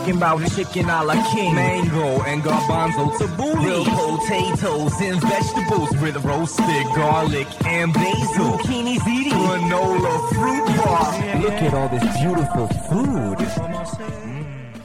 Talking about chicken a la king, mango and garbanzo tabbouleh, real potatoes and vegetables with roasted garlic and basil, zucchini ziti, granola fruit bar. Look at all this beautiful food.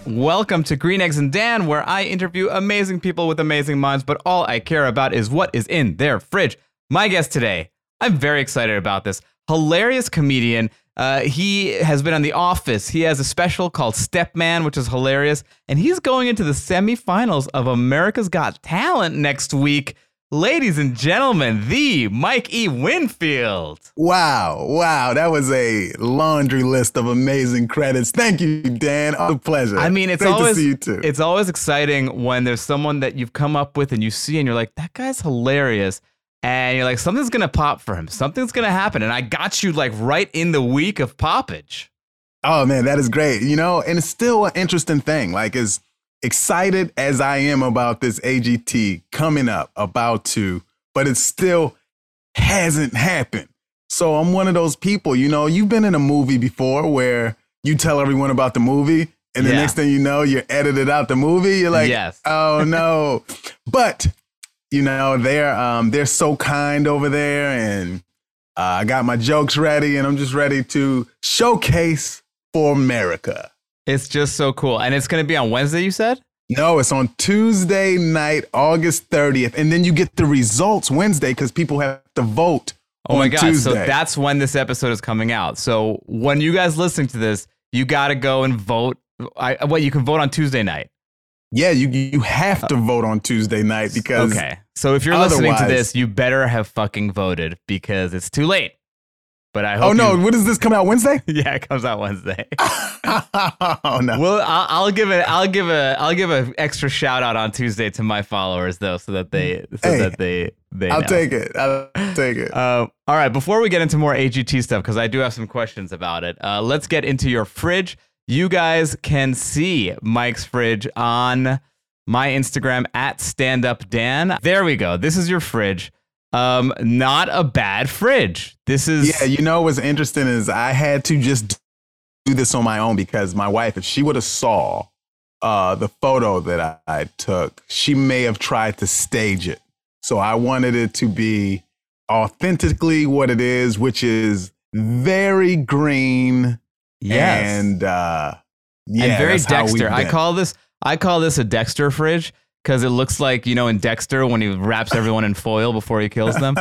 Mm. Welcome to Green Eggs and Dan, where I interview amazing people with amazing minds, but all I care about is what is in their fridge. My guest today, I'm very excited about this. Hilarious comedian. Uh, he has been on The Office. He has a special called Stepman, which is hilarious. And he's going into the semifinals of America's Got Talent next week. Ladies and gentlemen, the Mike E. Winfield. Wow, wow, that was a laundry list of amazing credits. Thank you, Dan. A pleasure. I mean, it's Great always to see you too. it's always exciting when there's someone that you've come up with and you see and you're like, that guy's hilarious. And you're like, something's gonna pop for him. Something's gonna happen. And I got you like right in the week of poppage. Oh man, that is great. You know, and it's still an interesting thing. Like as excited as I am about this AGT coming up, about to, but it still hasn't happened. So I'm one of those people, you know, you've been in a movie before where you tell everyone about the movie and the Yeah. next thing you know, you're edited out the movie. You're like, Yes. oh no. but you know, they're um they're so kind over there and uh, I got my jokes ready and I'm just ready to showcase for America. It's just so cool. And it's gonna be on Wednesday, you said? No, it's on Tuesday night, August 30th. And then you get the results Wednesday because people have to vote. Oh my god! Tuesday. So that's when this episode is coming out. So when you guys listening to this, you got to go and vote. I what you can vote on Tuesday night. Yeah, you you have to vote on Tuesday night because Okay. So if you're listening to this, you better have fucking voted because it's too late. But I hope. Oh no, you- what does this come out Wednesday? yeah, it comes out Wednesday. oh no. well, I'll, I'll give it. I'll give a. I'll give an extra shout out on Tuesday to my followers though, so that they. So Hey, that they. They. I'll know. take it. I'll take it. Uh, all right, before we get into more AGT stuff, because I do have some questions about it, uh, let's get into your fridge. You guys can see Mike's fridge on my Instagram at standupdan. There we go. This is your fridge. Um, not a bad fridge. This is yeah, you know what's interesting is I had to just do this on my own because my wife, if she would have saw uh, the photo that I, I took, she may have tried to stage it. So I wanted it to be authentically what it is, which is very green yes. and uh, yeah, and very that's how we've Dexter. I call this I call this a Dexter fridge because it looks like you know in Dexter when he wraps everyone in foil before he kills them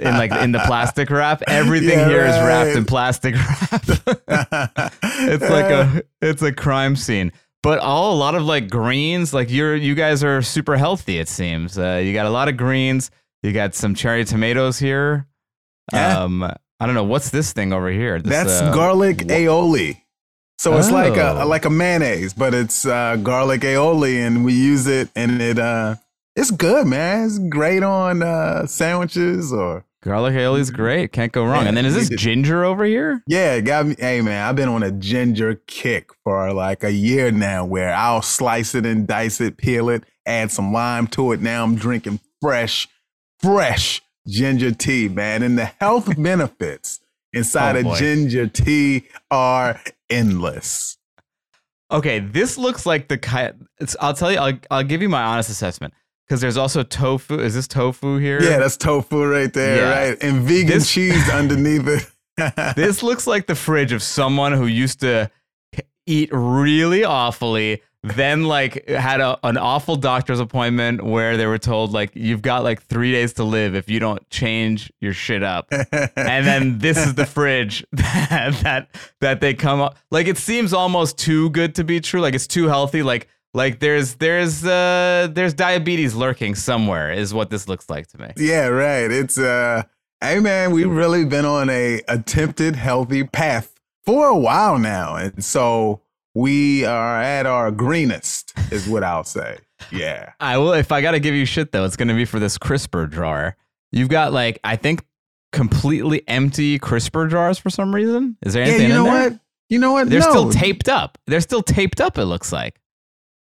in like in the plastic wrap. Everything Yeah, here is wrapped in plastic wrap. it's like a it's a crime scene. But all a lot of like greens. Like you're you guys are super healthy. It seems uh, you got a lot of greens. You got some cherry tomatoes here. Yeah. Um, I don't know what's this thing over here. This, That's uh, garlic aioli. So it's like a Oh. like a mayonnaise, but it's uh, garlic aioli, and we use it, and it uh, it's good, man. It's great on uh, sandwiches or Garlic aioli is great. Can't go wrong. Yeah, and then is this ginger over here? yeah. It got me. Hey, man, I've been on a ginger kick for like a year now, where I'll slice it and dice it, peel it, add some lime to it. Now I'm drinking fresh, fresh ginger tea, man, and the health benefits inside Oh, of boy. ginger tea are endless. Okay, this looks like the kind. It's, I'll tell you. I'll, I'll give you my honest assessment because there's also tofu. Is this tofu here? Yeah, that's tofu right there, Yeah. right? And vegan This- cheese underneath it. this looks like the fridge of someone who used to eat really awfully, then like had a, an awful doctor's appointment where they were told like you've got like three days to live if you don't change your shit up. and then this is the fridge that that that they come up like it seems almost too good to be true like it's too healthy like like there's there's uh there's diabetes lurking somewhere is what this looks like to me yeah, right. It's uh hey man, we've really been on a attempted healthy path for a while now. And so we are at our greenest, is what I'll say. Yeah. I will. If I got to give you shit though, it's going to be for this crisper jar. You've got like I think completely empty crisper jars for some reason. Is there anything Yeah, you know in there? what? You know what? They're No. still taped up. They're still taped up. It looks like.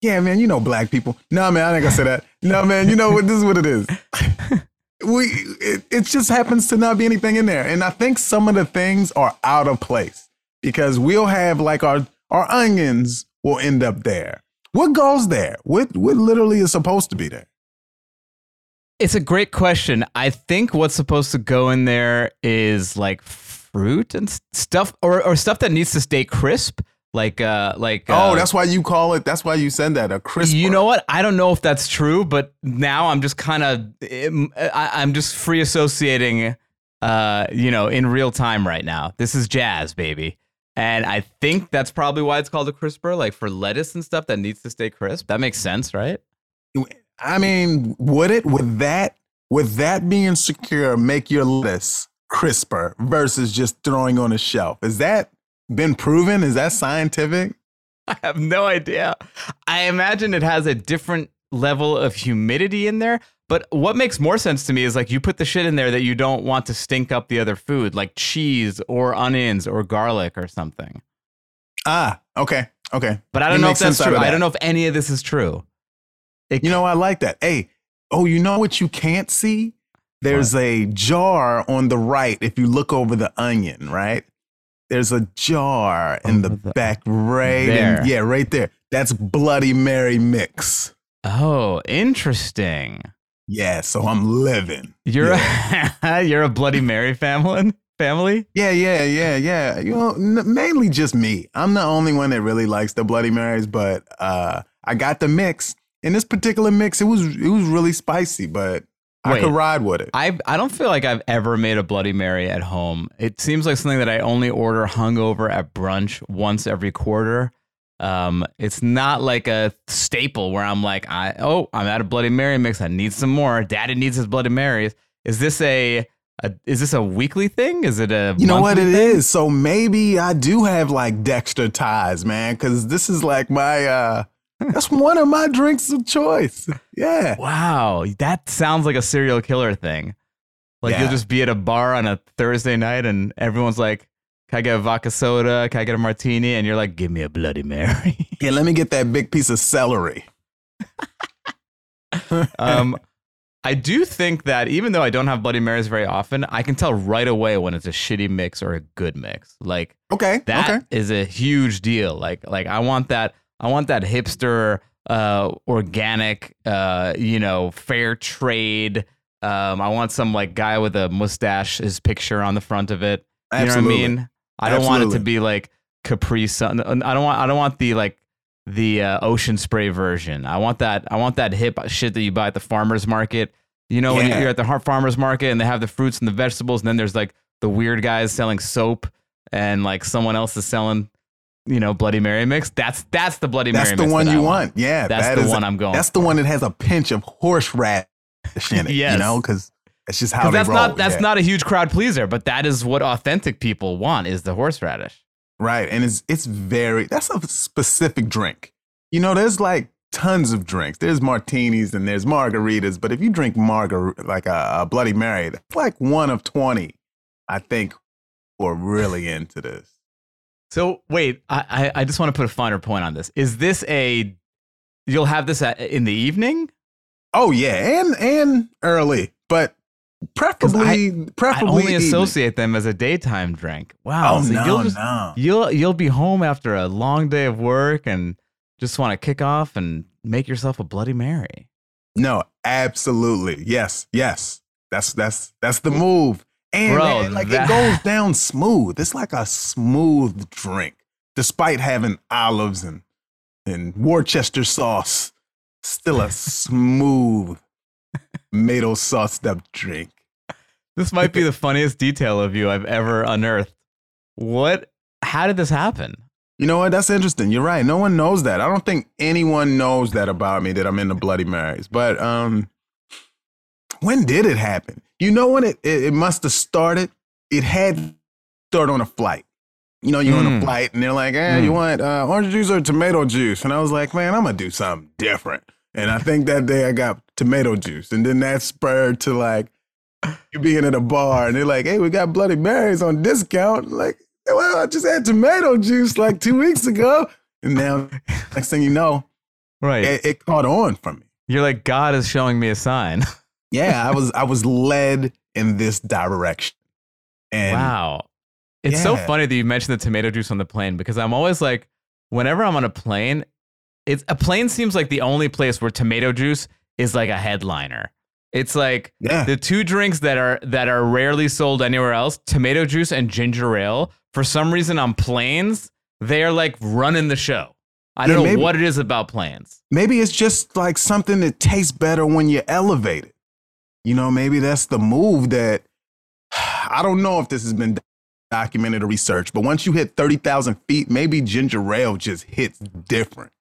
Yeah, man, you know black people. No, man, I ain't gonna say that. No, man, you know what? This is what it is. We it, it just happens to not be anything in there, and I think some of the things are out of place because we'll have like our our onions will end up there. What goes there? What what literally is supposed to be there? It's a great question. I think what's supposed to go in there is like fruit and stuff, or, or stuff that needs to stay crisp. Like, uh, like. oh, uh, that's why you call it. That's why you send that a crisp. You know what? I don't know if that's true, but now I'm just kind of I'm just free associating uh you know in real time right now. This is jazz, baby. And I think that's probably why it's called a crisper like for lettuce and stuff that needs to stay crisp. That makes sense, right? I mean, would it with that with that being secure make your lettuce crisper versus just throwing on a shelf? Is that been proven? Is that scientific? I have no idea. I imagine it has a different level of humidity in there. But what makes more sense to me is like you put the shit in there that you don't want to stink up the other food, like cheese or onions or garlic or something. Ah, okay, okay. But I don't know if that's true. of I don't know if any of this is true. It, You know, I like that. Hey, oh, you know what you can't see? There's a jar on the right if you look over the onion, right? There's a jar in the the- back, right? in- yeah, right there. That's Bloody Mary mix. oh, interesting. Yeah, so I'm living. You're a, you're a Bloody Mary family. Family. Yeah, yeah, yeah, yeah. You know, n- mainly just me. I'm the only one that really likes the Bloody Marys, but uh, I got the mix. In this particular mix, it was it was really spicy, but I could ride with it. I I don't feel like I've ever made a Bloody Mary at home. It seems like something that I only order hungover at brunch once every quarter. Um, it's not like a staple where I'm like, I oh, I'm at a Bloody Mary mix. I need some more. Daddy needs his Bloody Marys. Is this a, a is this a weekly thing? Is it a You know what it thing? is? So maybe I do have like Dexter ties, man, because this is like my uh that's one of my drinks of choice. Yeah. Wow, that sounds like a serial killer thing. Like Yeah. you'll just be at a bar on a Thursday night and everyone's like, "Can I get a vodka soda? Can I get a martini?" And you're like, "Give me a Bloody Mary." Yeah, let me get that big piece of celery. um, I do think that even though I don't have Bloody Marys very often, I can tell right away when it's a shitty mix or a good mix. Like Okay. that is okay. a huge deal. Like like I want that I want that hipster uh organic uh you know fair trade um I want some like guy with a mustache his picture on the front of it. You Absolutely. know what I mean? I don't want it to be like Capri Sun. I don't want I don't want the like the uh, ocean spray version. I want that I want that hip shit that you buy at the farmers market. You know when you're at the farmers market and they have the fruits and the vegetables and then there's like the weird guys selling soap and like someone else is selling you know Bloody Mary mix. That's that's the Bloody That's Mary the mix one that you want. Yeah. That's that the one I'm going That's the one that has a pinch of horseradish in it. Yes. You know, because that's just how they that's roll. not that's yeah. not a huge crowd pleaser, but that is what authentic people want is the horseradish. Right. And it's it's very that's a specific drink. You know, there's like tons of drinks. There's martinis and there's margaritas, but if you drink margar like a, a Bloody Mary, that's like one of 20, I think, who are really into this. So wait, I, I I just want to put a finer point on this. Is this a you'll have this at, in the evening? Oh yeah, and and early, but preferably I preferably only evening. associate them as a daytime drink. Wow. Oh so no, you'll just no. you'll you'll be home after a long day of work and just want to kick off and make yourself a Bloody Mary. No, absolutely. Yes, yes. That's that's that's the move. And Bro, man, like that- it goes down smooth. It's like a smooth drink, despite having olives and and Worcester sauce. Still a smooth tomato sauced up drink. This might be the funniest detail of you I've ever unearthed. What? How did this happen? You know what? That's interesting. You're right. No one knows that. I don't think anyone knows that about me that I'm into Bloody Marys. But um, when did it happen? You know when it it, it must have started. It had start on a flight. You know, you're on Mm. a flight and they're like, "Hey, you Mm. want uh, orange juice or tomato juice?" And I was like, "Man, I'm gonna do something different." And I think that day I got tomato juice, and then that spurred to like you being at a bar and they're like, "Hey, we got Bloody Marys on discount." Like, well, I just had tomato juice like two weeks ago, and now next thing you know, Right. it, it caught on for me. You're like, God is showing me a sign. Yeah, I was I was led in this direction. And wow. It's so funny that you mentioned the tomato juice on the plane because I'm always like, whenever I'm on a plane, it's a plane seems like the only place where tomato juice is like a headliner. It's like yeah, the two drinks that are that are rarely sold anywhere else, tomato juice and ginger ale. For some reason on planes, they are like running the show. I don't know maybe- what it is about planes. maybe it's just like something that tastes better when you're elevated. You know, maybe that's the move that I don't know if this has been documented or researched, but once you hit 30,000 feet, maybe ginger ale just hits different.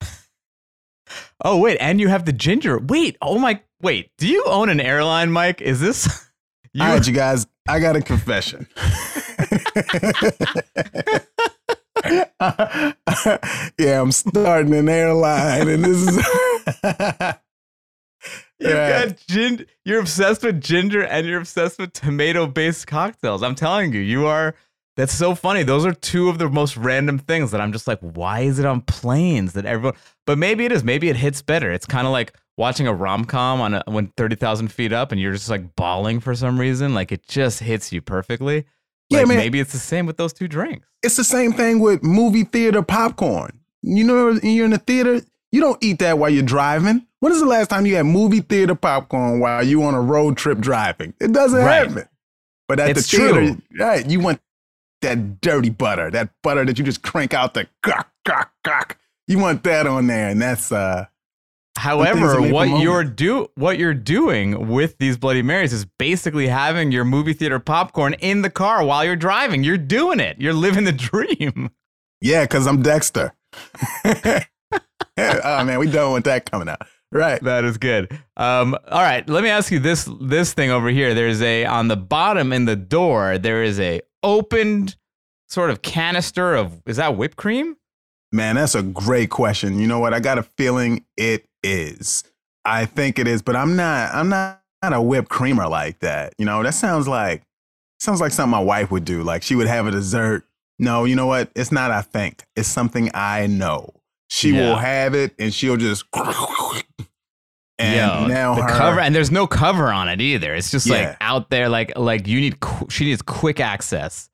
Oh wait, and you have the ginger. Wait, oh my wait, do you own an airline, Mike? Is this you All right, you guys, I got a confession. yeah, I'm starting an airline, and this is. You've Yeah. got gin. You're obsessed with ginger and you're obsessed with tomato-based cocktails. I'm telling you, you are. That's so funny. Those are two of the most random things that I'm just like, why is it on planes that everyone? But maybe it is. Maybe it hits better. It's kind of like watching a rom com on a, when thirty thousand feet up, and you're just like bawling for some reason. Like it just hits you perfectly. Yeah, man. Maybe it's the same with those two drinks. it's the same thing with movie theater popcorn. You know, you're in the theater, you don't eat that while you're driving. When is the last time you had movie theater popcorn while you on a road trip driving? It doesn't Right. happen. But at It's the theater, true. right, you want that dirty butter, that butter that you just crank out the gawk, gawk, gawk. You want that on there, and that's uh However, what you're do what you're doing with these Bloody Marys is basically having your movie theater popcorn in the car while you're driving. You're doing it. You're living the dream. yeah, because I'm Dexter. oh man, we don't want that coming out. Right. That is good. Um, all right, let me ask you this this thing over here. There's a on the bottom in the door. There is a opened sort of canister of is that whipped cream? Man, that's a great question. You know what? I got a feeling it is. I think it is, but I'm not. I'm not, not a whipped creamer like that. You know, that sounds like sounds like something my wife would do. Like she would have a dessert. No, you know what? It's not. I think it's something I know. She Yeah. will have it, and she'll just. And Yo, now the her, cover and there's no cover on it either. It's just Yeah. like out there, like like you need. qu- She needs quick access.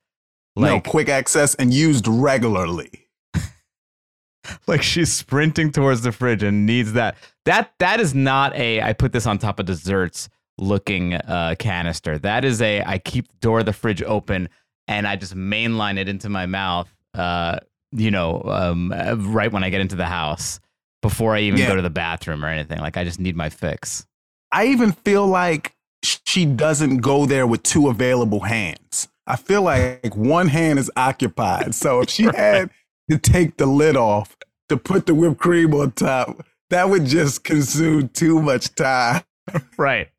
no Like quick access and used regularly. like she's sprinting towards the fridge and needs that. That that is not a I put this on top of desserts looking uh, canister. That is a I keep the door of the fridge open and I just mainline it into my mouth. Uh, you know, um, uh, right when I get into the house before I even Yeah. go to the bathroom or anything. Like I just need my fix. I even feel like she doesn't go there with two available hands. I feel like one hand is occupied. So if she had to take the lid off to put the whipped cream on top, that would just consume too much time. right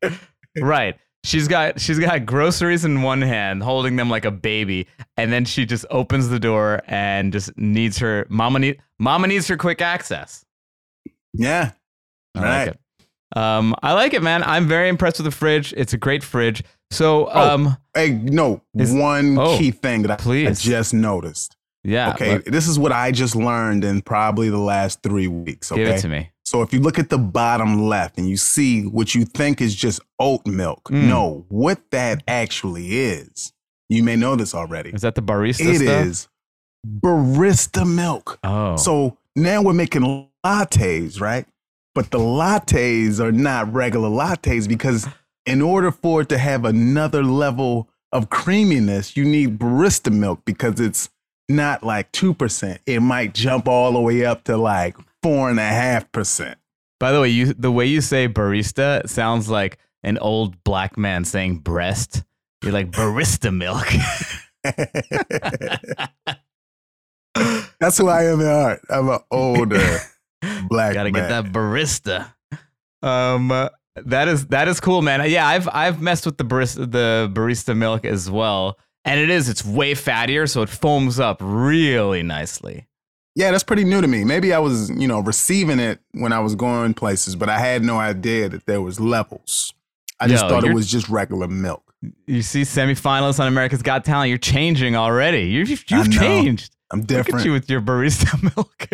right she's got she's got groceries in one hand holding them like a baby and then she just opens the door and just needs her mama need mama needs her quick access Yeah. I Right. like it um i like it man i'm very impressed with the fridge it's a great fridge so Oh, um Hey, no, Is- one oh, key thing that I, I just noticed. yeah Okay. let- This is what I just learned in probably the last three weeks. Okay. give it to me So if you look at the bottom left and you see what you think is just oat milk, Mm. no, what that actually is, you may know this already. is that the barista It stuff is barista milk. oh So now we're making lattes, right? But the lattes are not regular lattes because in order for it to have another level of creaminess, you need barista milk because it's not like 2%. It might jump all the way up to like four and a half percent. by the way you the way you say barista sounds like an old black man saying breast you're like barista milk That's who I am in art. I'm an older black Gotta man. get that barista. Um, uh, that is that is cool, man. Yeah, I've I've messed with the barista the barista milk as well, and it is. It's way fattier, so it foams up really nicely. Yeah, that's pretty new to me. Maybe I was, you know, receiving it when I was going places, but I had no idea that there was levels. I just Yo, thought it was just regular milk. You see semifinalists on America's Got Talent. You're changing already. You've you've changed. I'm different. Look different. at you with your barista milk.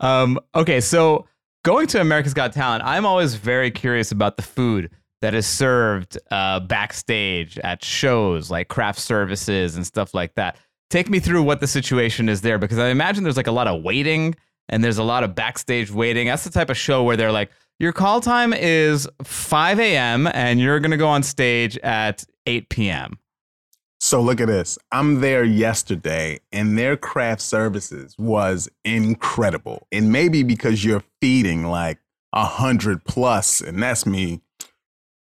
Um, okay, so going to America's Got Talent, I'm always very curious about the food that is served uh, backstage at shows like craft services and stuff like that. Take me through what the situation is there because I imagine there's like a lot of waiting and there's a lot of backstage waiting. That's the type of show where they're like, your call time is 5 a.m. and you're going to go on stage at 8 p.m. So look at this. I'm there yesterday and their craft services was incredible. And maybe because you're feeding like a hundred plus, and that's me,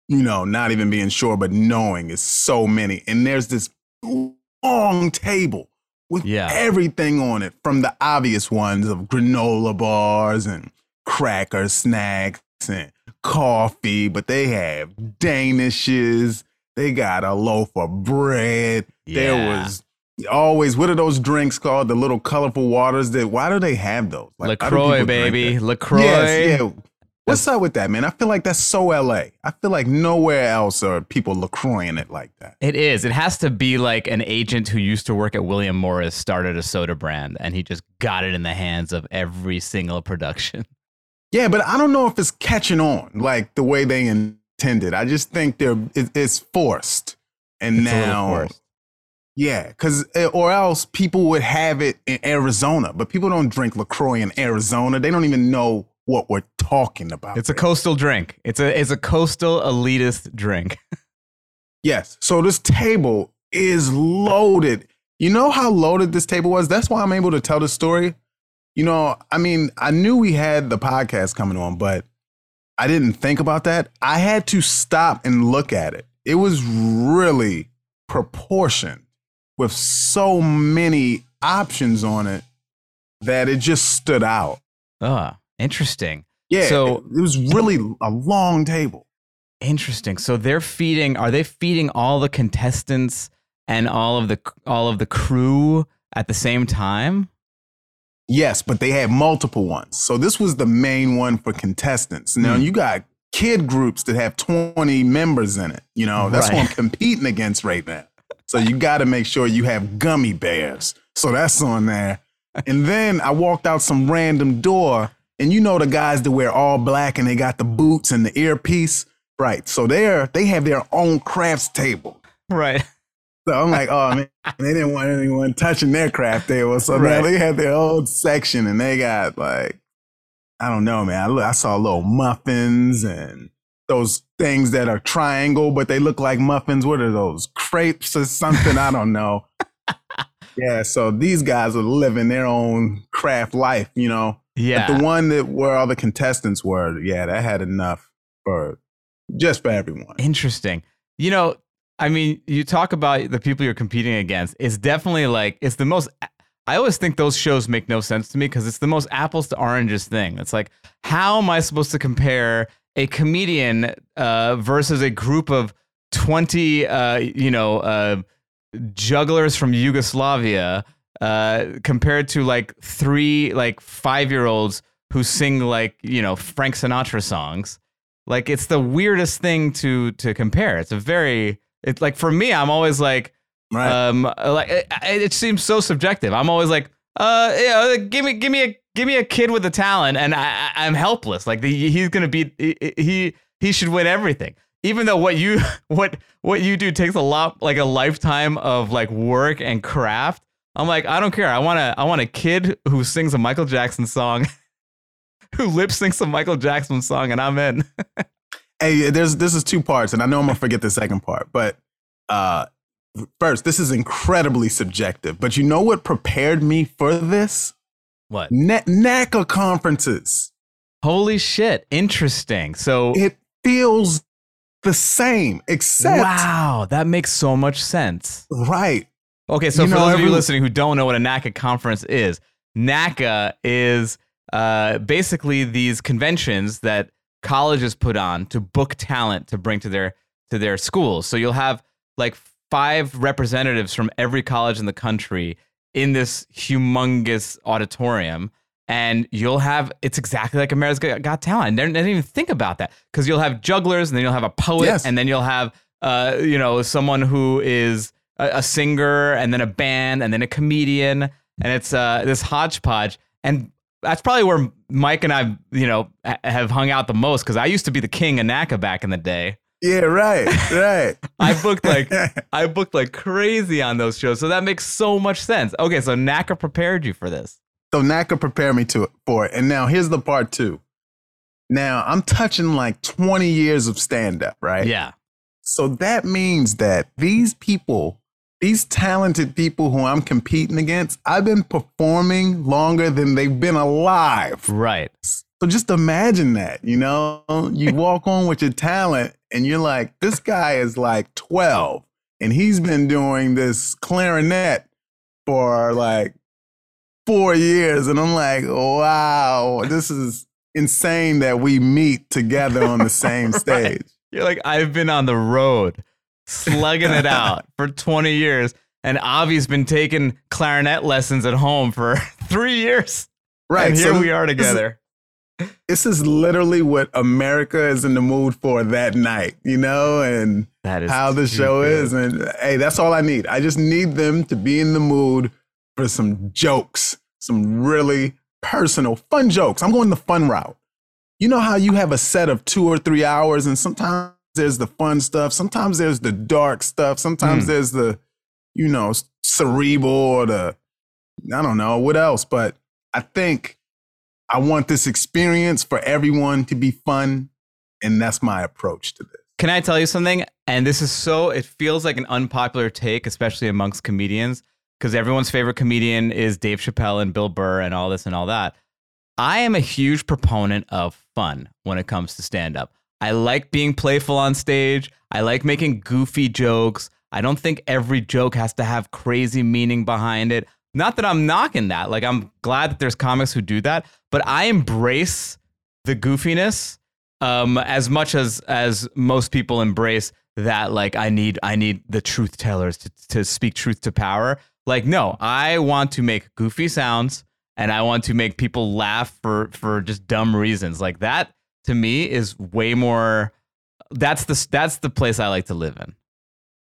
you know, not even being sure, but knowing is so many. And there's this long table with Yeah. everything on it, from the obvious ones of granola bars and cracker snacks and coffee, but they have danishes. They got a loaf of bread. There was always what are those drinks called? The little colorful waters. That why do they have those? Like, LaCroix, baby. LaCroix. Yes, yeah. What's up with that, man? I feel like that's so LA. I feel like nowhere else are people LaCroixing it like that. It is. It has to be like an agent who used to work at William Morris started a soda brand and he just got it in the hands of every single production. Yeah, but I don't know if it's catching on like the way they intended. I just think they're it, it's forced, and It's now, forced. yeah, because eh, or else people would have it in Arizona, but people don't drink Lacroix in Arizona. They don't even know what we're talking about. It's a coastal drink. It's a it's a coastal elitist drink. Yes. So this table is loaded. You know how loaded this table was? That's why I'm able to tell the story. You know, I mean, I knew we had the podcast coming on, but I didn't think about that. I had to stop and look at it. It was really proportioned with so many options on it that it just stood out. Ah, interesting. Yeah. So- it, it was really a long table. Interesting. So they're feeding are they feeding all the contestants and all of the all of the crew at the same time? Yes, but they had multiple ones. So this was the main one for contestants. Now Hmm. you got kid groups that have 20 members in it. You know, that's what I'm competing against right now. So you got to make sure you have gummy bears. So that's on there. And then I walked out some random door, and you know the guys that wear all black and they got the boots and the earpiece, right? So they're they have their own crafts table. Right. So I'm like, oh man, they didn't want anyone touching their craft table. So Right. now they had their own section and they got like, I don't know, man. I, look, I saw little muffins and those things that are triangle, but they look like muffins. What are those? Crepes or something? I don't know. yeah, so these guys are living their own craft life, you know. Yeah. But the one that where all the contestants were, yeah, that had enough for just for everyone. Interesting. You know, I mean, you talk about the people you're competing against. It's definitely like it's the most. I always think those shows make no sense to me because it's the most apples to oranges thing. It's like, how am I supposed to compare a comedian uh, versus a group of twenty, uh, you know, uh, jugglers from Yugoslavia uh, compared to like three, like five year olds who sing like you know Frank Sinatra songs? Like it's the weirdest thing to to compare. It's a very it's like for me, I'm always like, Right. um, like it, it seems so subjective. I'm always like, uh, yeah, give me give me a give me a kid with a talent, and I, I- I'm helpless. Like the, he's gonna be he- he he should win everything. Even though what you what what you do takes a lot like a lifetime of like work and craft. I'm like, I don't care. I want to I want a kid who sings a Michael Jackson song. Who lip syncs a Michael Jackson song and I'm in. hey there's this is two parts and i know i'm gonna forget the second part but uh first this is incredibly subjective but you know what prepared me for this What? Na- naca conferences Holy shit. Interesting. So, it feels the same except wow, that makes so much sense. right Okay, so You for know, those of you listening who don't know what a NACA conference is, NACA is uh, basically these conventions that colleges put on to book talent to bring to their to their schools. So you'll have like five representatives from every college in the country in this humongous auditorium. And you'll have it's exactly like America's Got Got Talent. They didn't even think about that because you'll have jugglers, and then you'll have a poet, Yes. and then you'll have uh, you know someone who is a, a singer, and then a band, and then a comedian, and it's uh, this hodgepodge. And that's probably where Mike and I, you know, have hung out the most because I used to be the king of NACA back in the day. Yeah, right, right. I booked like I booked like crazy on those shows, so that makes so much sense. Okay, so NACA prepared you for this. So NACA prepared me to for it. And now here's the part two. Now I'm touching like 20 years of stand up, right? Yeah, So that means that these people, these talented people who I'm competing against, I've been performing longer than they've been alive. right. So just imagine that, you know, you walk on with your talent and you're like, this guy is like 12 and he's been doing this clarinet for like four years. And I'm like, wow, this is insane that we meet together on the same Right. stage. You're like I've been on the road, slugging it out for 20 years, and Avi's been taking clarinet lessons at home for three years. Right. and here so we are together. This is literally what America is in the mood for that night, you know, and That is how the show good. is. And hey, that's all I need. I just need them to be in the mood for some jokes, some really personal, fun jokes. I'm going the fun route. You know how you have a set of two or three hours, and sometimes there's the fun stuff, sometimes there's the dark stuff, sometimes Mm. there's the, you know, cerebral or the, I don't know, what else. But I think I want this experience for everyone to be fun. And that's my approach to this. Can I tell you something? And this is so, it feels like an unpopular take, especially amongst comedians, because everyone's favorite comedian is Dave Chappelle and Bill Burr and all this and all that. I am a huge proponent of fun when it comes to stand up. I like being playful on stage. I like making goofy jokes. I don't think every joke has to have crazy meaning behind it. Not that I'm knocking that. Like, I'm glad that there's comics who do that, but I embrace the goofiness um, as much as as most people embrace that like I need I need the truth tellers to, to speak truth to power. Like no, I want to make goofy sounds and I want to make people laugh for for just dumb reasons. Like that to me is way more. That's the that's the place I like to live in.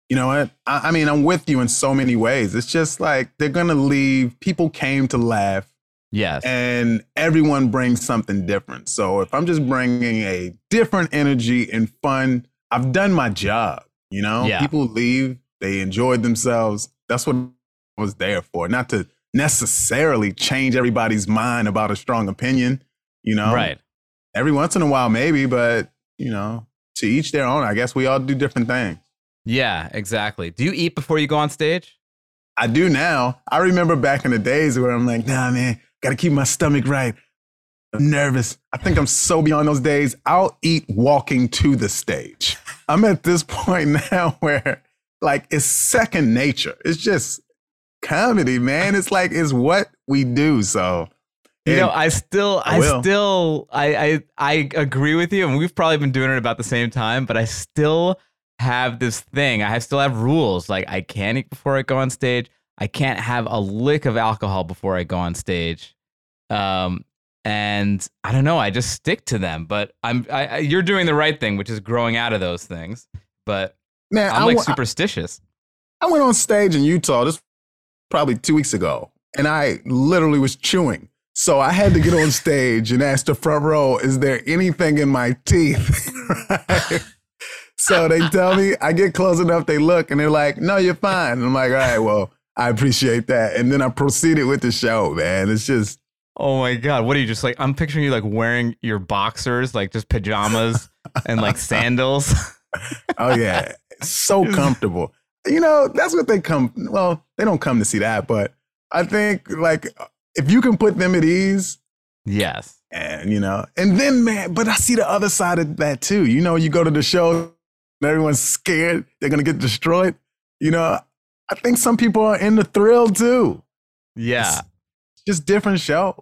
You know what? I, I mean, I'm with you in so many ways. It's just like they're going to leave. People came to laugh, Yes. and everyone brings something different. So if I'm just bringing a different energy and fun, I've done my job. You know, Yeah. people leave, they enjoyed themselves. That's what I was there for, not to necessarily change everybody's mind about a strong opinion. You know, right. Every once in a while, maybe, but you know, to each their own. I guess we all do different things. Yeah. Exactly. Do you eat before you go on stage? I do now. I remember back in the days where I'm like, nah, man, gotta keep my stomach right. I'm nervous. I think I'm so beyond those days. I'll eat walking to the stage. I'm at this point now where, like, it's second nature. It's just comedy, man. It's like, it's what we do. So, You and- know, I still, I I, still, I, I, I agree with you, and we've probably been doing it about the same time. But I still have this thing. I still have rules. Like I can't eat before I go on stage. I can't have a lick of alcohol before I go on stage. Um, and I don't know. I just stick to them. But I'm, I, I, you're doing the right thing, which is growing out of those things. But man, I'm I like superstitious. I went on stage in Utah this probably two weeks ago, and I literally was chewing. So I had to get on stage and ask the front row, "Is there anything in my teeth?" Right? So they tell me, I get close enough, they look, and they're like, "No, you're fine." And I'm like, "All right, well, I appreciate that." And then I proceeded with the show, man. It's just Oh my god, what are you just like? I'm picturing you like wearing your boxers, like just pajamas and like sandals. Oh yeah, so comfortable. You know, that's what they come. Well, they don't come to see that, but I think like if you can put them at ease, yes. and you know, and then man, but I see the other side of that too. You know, you go to the show, and everyone's scared they're gonna get destroyed. You know, I think some people are in the thrill too. Yeah. It's just different shows.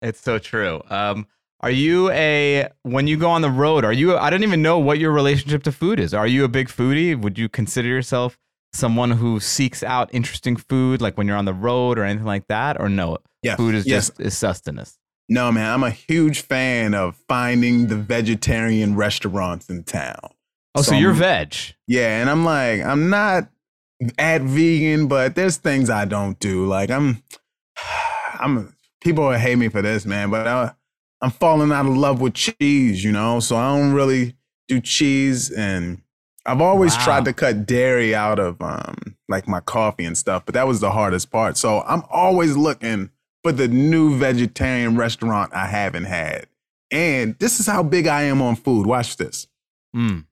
It's so true. Um, are you a when you go on the road? Are you? I don't even know what your relationship to food is. Are you a big foodie? Would you consider yourself someone who seeks out interesting food, like when you're on the road or anything like that, or no? Yes, food is yes. just is sustenance. No, man, I'm a huge fan of finding the vegetarian restaurants in town. Oh, so, So you're veg. Yeah, and I'm like, I'm not at vegan, but there's things I don't do. Like I'm, I'm. People will hate me for this, man, but I, I'm falling out of love with cheese. You know, so I don't really do cheese, and I've always Wow. tried to cut dairy out of um like my coffee and stuff, but that was the hardest part. So I'm always looking for the new vegetarian restaurant I haven't had. And this is how big I am on food. Watch this. Mm.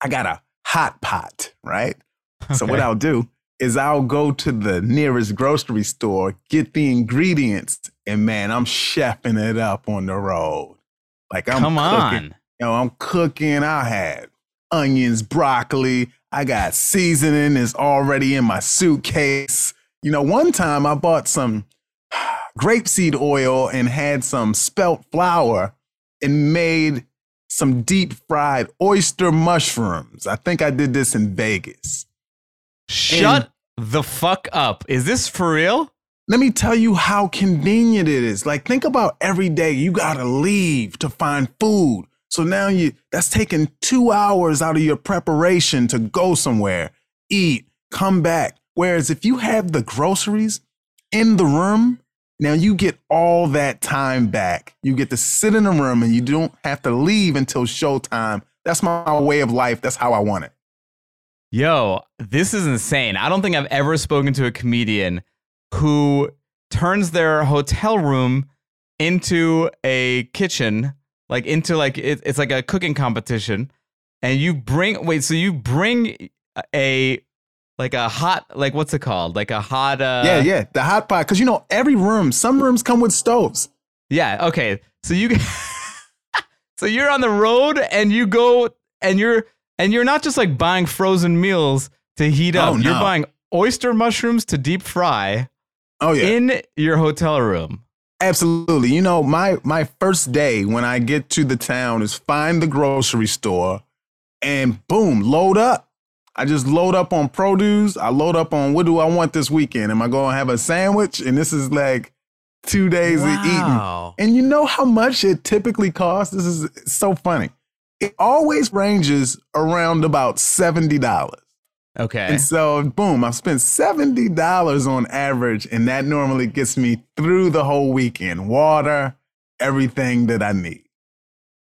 I got a hot pot, right? So what I'll do is I'll go to the nearest grocery store, get the ingredients, and man, I'm chefing it up on the road. Like I'm Come cooking. on. You know, I'm cooking. I had onions, broccoli. I got seasoning is already in my suitcase. You know, one time I bought some grapeseed oil and had some spelt flour and made some deep fried oyster mushrooms. I think I did this in Vegas. Shut the fuck up. Is this for real? Let me tell you how convenient it is. Like, think about every day you gotta leave to find food. So now you that's taking two hours out of your preparation to go somewhere, eat, come back. Whereas if you have the groceries in the room, now you get all that time back. You get to sit in the room and you don't have to leave until showtime. That's my way of life. That's how I want it. Yo, this is insane. I don't think I've ever spoken to a comedian who turns their hotel room into a kitchen, like into like it, it's like a cooking competition, and you bring wait, so you bring a like a hot like what's it called? Like a hot uh yeah, yeah. The hot pot. Cause you know, every room, some rooms come with stoves. Yeah, okay. So you So you're on the road and you go and you're and you're not just like buying frozen meals to heat up. Oh, no. You're buying oyster mushrooms to deep fry Oh yeah. in your hotel room. Absolutely. You know, my my first day when I get to the town is find the grocery store and boom, load up. I just load up on produce. I load up on what do I want this weekend? Am I going to have a sandwich? And this is like two days of eating. And you know how much it typically costs? This is so funny. It always ranges around about $70. Okay. And so, boom, I've spent $70 on average, and that normally gets me through the whole weekend. Water, everything that I need.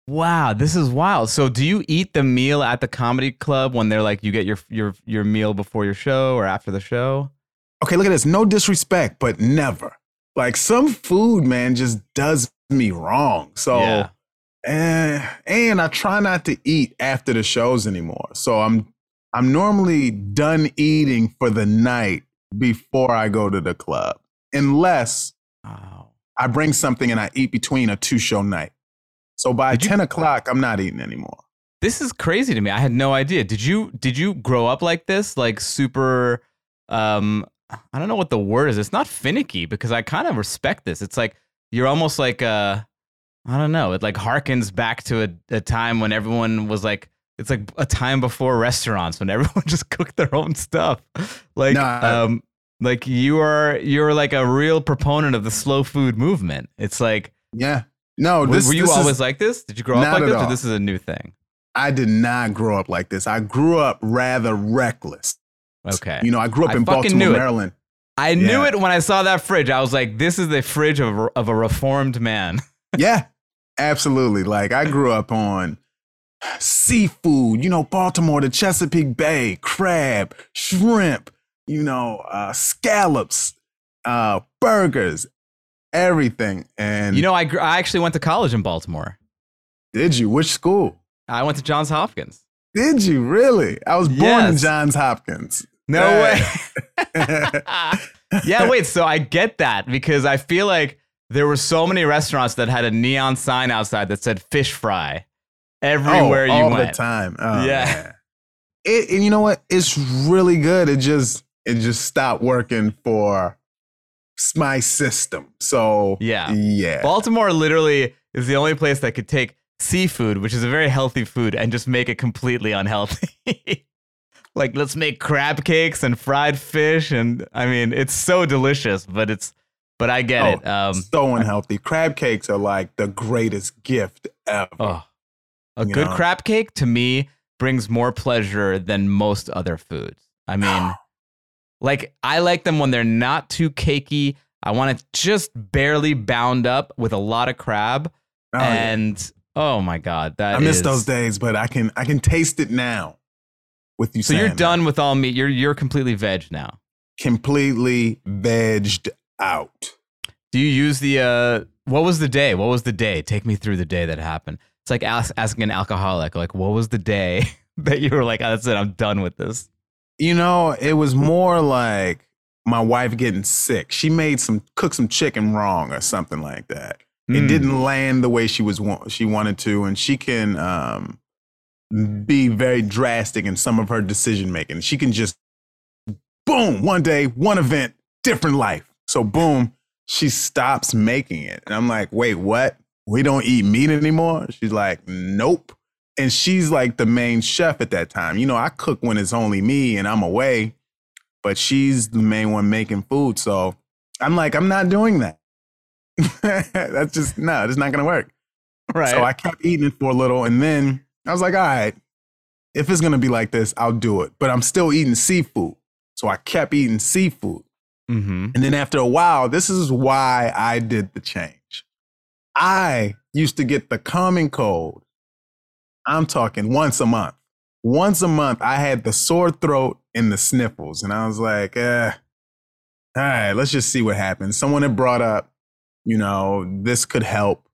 Wow, this is wild. So do you eat the meal at the comedy club when they're like you get your your your meal before your show or after the show? Okay, look at this. No disrespect, but never. Like some food, man, just does me wrong. So, Yeah. eh, and I try not to eat after the shows anymore. So I'm I'm normally done eating for the night before I go to the club, unless Wow. I bring something and I eat between a two show night. So by Did you- 10 o'clock, I'm not eating anymore. This is crazy to me. I had no idea. Did you did you grow up like this? Like super um I don't know what the word is. It's not finicky because I kind of respect this. It's like you're almost like uh I don't know. It like harkens back to a, a time when everyone was like it's like a time before restaurants when everyone just cooked their own stuff. Like I- um like you are you're like a real proponent of the slow food movement. It's like Yeah. No, this, were you this is- always like this? Did you grow up like this or this is a new thing? I did not grow up like this. I grew up rather reckless. Okay. You know, I grew up I in Baltimore. Maryland. I knew it when I saw that fridge. I was like, this is the fridge of a, of a reformed man. yeah, absolutely. Like I grew up on seafood, you know, Baltimore, the Chesapeake Bay, crab, shrimp, you know, uh, scallops, uh, burgers, everything. And you know, I, gr- I actually went to college in Baltimore. did you? Which school? I went to Johns Hopkins. Did you really? I was born in Johns Hopkins. No way. yeah, wait. So I get that because I feel like there were so many restaurants that had a neon sign outside that said fish fry everywhere oh, you all went. the time. Oh, Yeah. man. It, and you know what? It's really good. It just it just stopped working for my system. So Yeah. yeah. Baltimore literally is the only place that could take seafood, which is a very healthy food, and just make it completely unhealthy. like let's make crab cakes and fried fish and I mean it's so delicious, but it's but I get Oh, it. Um so unhealthy. Crab cakes are like the greatest gift ever. oh, a You good know? crab cake to me brings more pleasure than most other foods. I mean, like I like them when they're not too cakey. I want it just barely bound up with a lot of crab Oh, yeah. and oh my god, that I miss is- those days, but I can I can taste it now. With you So you're that. done with all meat. You're you're completely veg now. completely vegged out. Do you use the uh what was the day? What was the day? Take me through the day that happened. It's like ask, asking an alcoholic like what was the day that you were like, oh, that's it, I'm done with this. You know, it was more like my wife getting sick. She made some cooked some chicken wrong or something like that. It Mm. didn't land the way she was wa- she wanted to, and she can um, be very drastic in some of her decision making. She can just boom one day, one event, different life. So boom, she stops making it, and I'm like, wait, what? We don't eat meat anymore? She's like, nope. And she's like the main chef at that time. You know, I cook when it's only me and I'm away, but she's the main one making food. So I'm like, I'm not doing that. That's just no, it's not gonna work. Right. So I kept eating it for a little, and then I was like, all right, if it's gonna be like this, I'll do it. But I'm still eating seafood. So I kept eating seafood. mm-hmm. And then after a while, this is why I did the change. I used to get the common cold. I'm talking once a month. Once a month, I had the sore throat and the sniffles. And I was like, eh, all right, let's just see what happens. Someone had brought up, you know, this could help.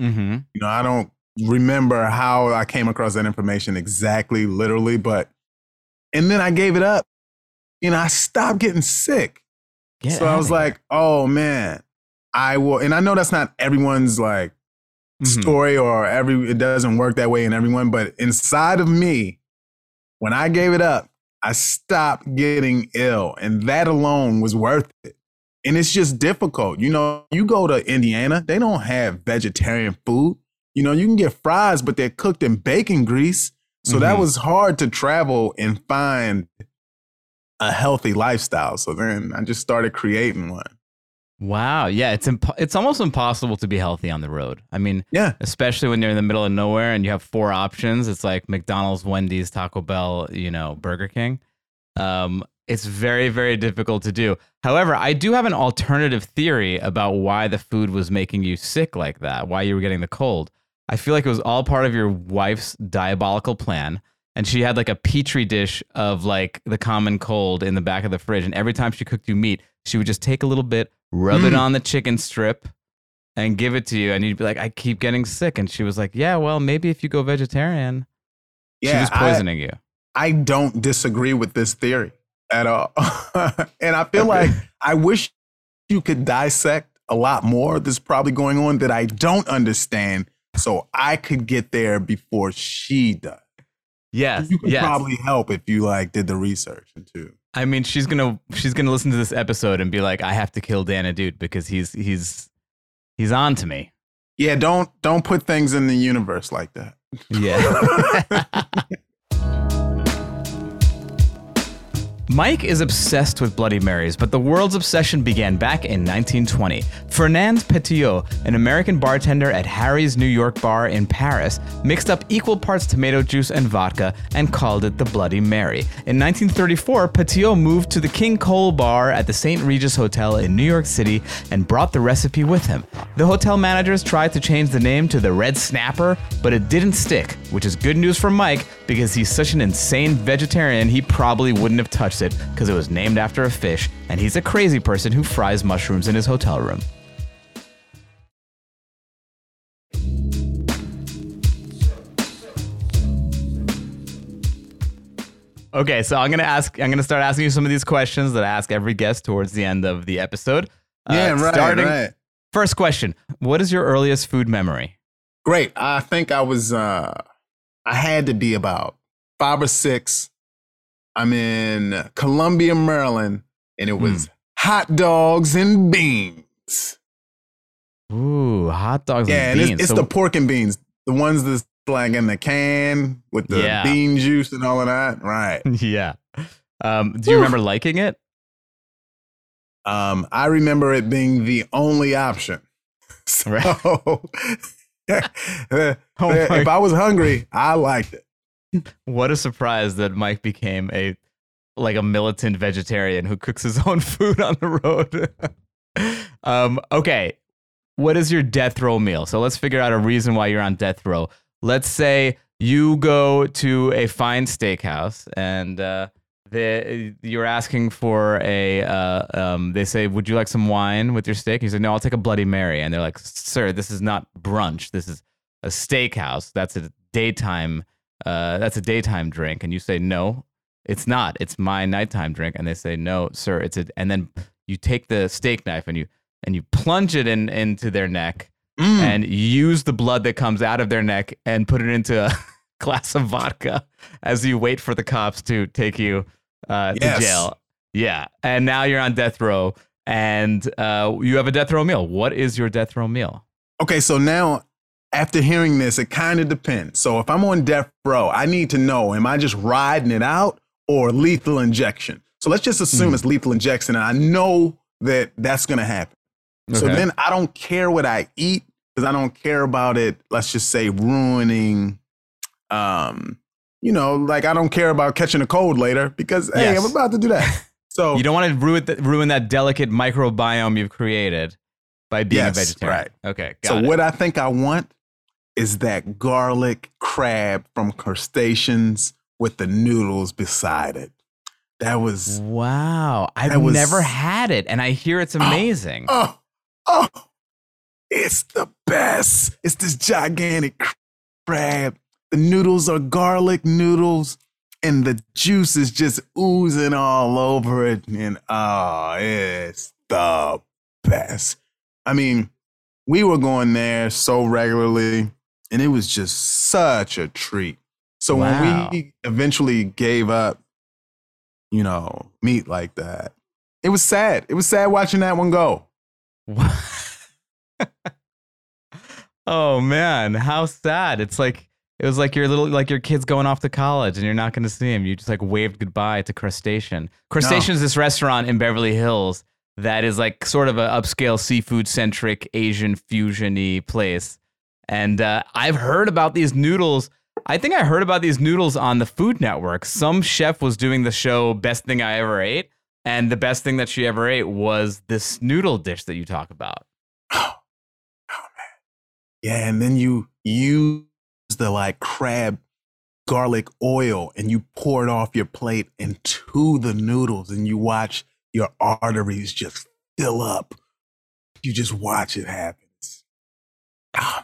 Mm-hmm. You know, I don't remember how I came across that information exactly, literally, but, and then I gave it up. You know, I stopped getting sick so I was like, oh man, I will. And I know that's not everyone's like Mm-hmm. story or every, it doesn't work that way in everyone, but inside of me, when I gave it up, I stopped getting ill. And that alone was worth it. And it's just difficult. You know, you go to Indiana, they don't have vegetarian food. You know, you can get fries, but they're cooked in bacon grease. So that Mhm. was hard to travel and find a healthy lifestyle. So then I just started creating one. Wow. Yeah, it's imp- it's almost impossible to be healthy on the road. I mean, Yeah. especially when you're in the middle of nowhere and you have four options. It's like McDonald's, Wendy's, Taco Bell, you know, Burger King. Um, it's very, very difficult to do. However, I do have an alternative theory about why the food was making you sick like that, why you were getting the cold. I feel like it was all part of your wife's diabolical plan. And she had like a petri dish of like the common cold in the back of the fridge. And every time she cooked you meat, she would just take a little bit, rub it Mm. on the chicken strip, and give it to you. And you'd be like, I keep getting sick. And she was like, Yeah, well, maybe if you go vegetarian, she was I- poisoning you. I don't disagree with this theory at all. and I feel like I wish you could dissect a lot more that's probably going on that I don't understand so I could get there before she does. Yes. You could yes. probably help if you like did the research too. I mean, she's gonna she's gonna listen to this episode and be like, I have to kill Dana dude because he's he's he's on to me. Yeah, don't don't put things in the universe like that. Yeah. Mike is obsessed with Bloody Marys, but the world's obsession began back in 1920. Fernand Petiot, an American bartender at Harry's New York bar in Paris, mixed up equal parts tomato juice and vodka and called it the Bloody Mary. In 1934, Petiot moved to the King Cole bar at the St. Regis Hotel in New York City and brought the recipe with him. The hotel managers tried to change the name to the Red Snapper, but it didn't stick, which is good news for Mike because he's such an insane vegetarian he probably wouldn't have touched it because it was named after a fish, and he's a crazy person who fries mushrooms in his hotel room. Okay, so I'm gonna ask. I'm gonna start asking you some of these questions that I ask every guest towards the end of the episode. Uh, yeah, right, starting- right. First question: What is your earliest food memory? Great. I think I was uh I had to be about five or six. I'm in Columbia, Maryland, and it was hot dogs and beans. Ooh, hot dogs Yeah, and and beans. it's, it's So- the pork and beans, the ones that's like in the can with the Yeah. bean juice and all of that. Right. yeah. Um, do you remember liking it? Um, I remember it being the only option. So Right. Oh if I was hungry, I liked it. What a surprise that Mike became a like a militant vegetarian who cooks his own food on the road. um, okay, what is your death row meal? So let's figure out a reason why you're on death row. Let's say you go to a fine steakhouse and uh, the, you're asking for a. Uh, um, they say, "Would you like some wine with your steak?" You say, "No, I'll take a Bloody Mary." And they're like, "Sir, this is not brunch. This is a steakhouse. That's a daytime. Uh, that's a daytime drink." And you say, "No, it's not. It's my nighttime drink." And they say, "No, sir, it's a." And then you take the steak knife and you and you plunge it in into their neck Mm. and use the blood that comes out of their neck and put it into a glass of vodka as you wait for the cops to take you uh, Yes. to jail. Yeah, and now you're on death row, and uh, you have a death row meal. What is your death row meal? Okay, so now after hearing this, it kind of depends. So if I'm on death row, I need to know: am I just riding it out or lethal injection? So let's just assume Mhm. it's lethal injection, and I know that that's going to happen. So then I don't care what I eat because I don't care about it. Let's just say ruining, um, you know, like I don't care about catching a cold later because hey, Yes. I'm about to do that. So you don't want to ruin, th- ruin that delicate microbiome you've created by being Yes, a vegetarian. right. Okay, got so it. what I think I want is that garlic crab from crustaceans with the noodles beside it. That was Wow, I've was- never had it, and I hear it's oh, amazing. oh oh, it's the best. It's this gigantic crab. The noodles are garlic noodles, and the juice is just oozing all over it. And oh, it's the best. I mean, we were going there so regularly, and it was just such a treat. So Wow. when we eventually gave up, you know, meat like that, it was sad. It was sad watching that one go. oh man, how sad! It's like it was like your little like your kids going off to college and you're not going to see him. You just like waved goodbye to Crustacean. Crustacean is this restaurant in Beverly Hills that is like sort of a upscale seafood centric Asian fusiony place. And uh, I've heard about these noodles. I think I heard about these noodles on the Food Network. Some chef was doing the show Best Thing I Ever Ate, and the best thing that she ever ate was this noodle dish that you talk about. Oh, oh man. Yeah, and then you use the like crab garlic oil and you pour it off your plate into the noodles and you watch your arteries just fill up. You just watch it happen. Oh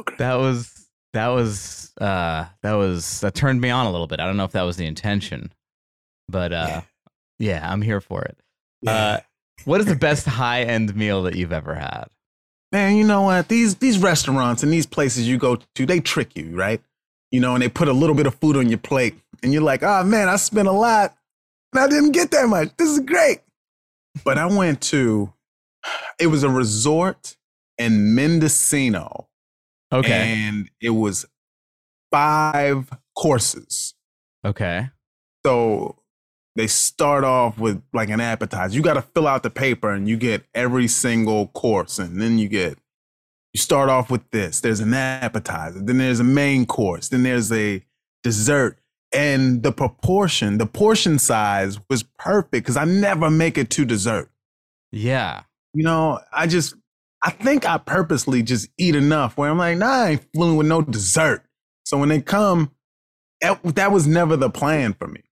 so great. That was that was uh that was that turned me on a little bit. I don't know if that was the intention, but uh yeah, I'm here for it. Yeah. Uh, what is the best high end meal that you've ever had? man, you know what? These these restaurants and these places you go to, they trick you, right? You know, and they put a little bit of food on your plate, and you're like, oh man, I spent a lot, and I didn't get that much. This is great. But I went to, it was a resort in Mendocino, Okay. and it was five courses. okay. So they start off with like an appetizer. You got to fill out the paper and you get every single course. And then you get, you start off with this. There's an appetizer. Then there's a main course. Then there's a dessert. And the proportion, the portion size was perfect because I never make it to dessert. Yeah. You know, I just, I think I purposely just eat enough where I'm like, nah, I ain't fooling with no dessert. So when they come, that, was never the plan for me.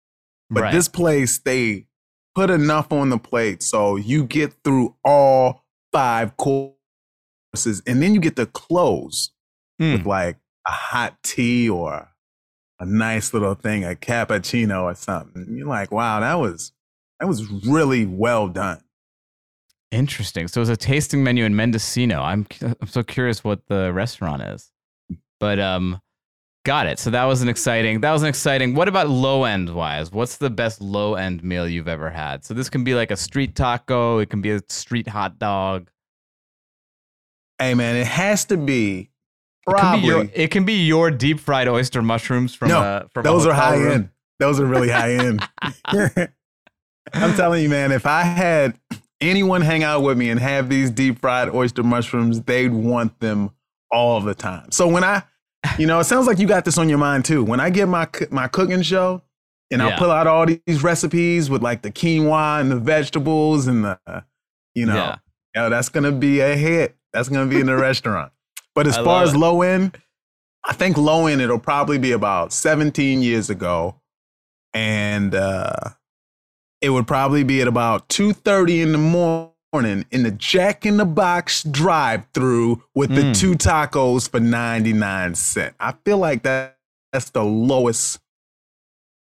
But right. this place, they put enough on the plate so you get through all five courses, and then you get to close Hmm. with like a hot tea or a nice little thing, a cappuccino or something. And you're like, wow, that was that was really well done. Interesting. So it's a tasting menu in Mendocino. I'm I'm so curious what the restaurant is. But um got it. So that was an exciting. That was an exciting. What about low end wise? What's the best low end meal you've ever had? So this can be like a street taco, it can be a street hot dog. Hey man, it has to be Probably. It can, be your, it can be your deep fried oyster mushrooms from no, a from those are high room. end. Those are really high end. I'm telling you, man, if I had anyone hang out with me and have these deep fried oyster mushrooms, they'd want them all the time. So when I, you know, it sounds like you got this on your mind too. When I get my my cooking show, and I'll pull out all these recipes with like the quinoa and the vegetables and the, you know, Yeah. yo, that's gonna be a hit. That's gonna be in the restaurant. But as I far as it. low end, I think low end it'll probably be about 17 years ago, and uh, it would probably be at about 2:30 in the morning in the Jack in the Box drive-through with the Mm. two tacos for 99 cent. I feel like that that's the lowest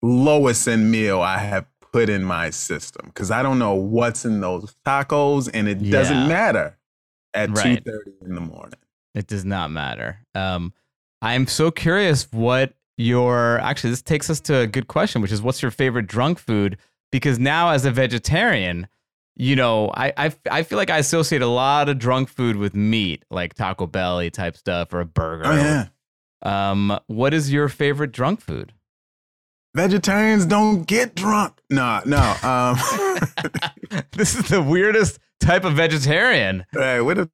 lowest end meal I have put in my system because I don't know what's in those tacos, and it Yeah. doesn't matter at Right. 2:30 in the morning. It does not matter. Um, I'm so curious what your actually this takes us to a good question, which is what's your favorite drunk food? Because now as a vegetarian, you know, I, I I feel like I associate a lot of drunk food with meat, like Taco Belly type stuff or a burger. Oh yeah. Um, what is your favorite drunk food? Vegetarians don't get drunk. No, no. Um, this is the weirdest type of vegetarian. right, what if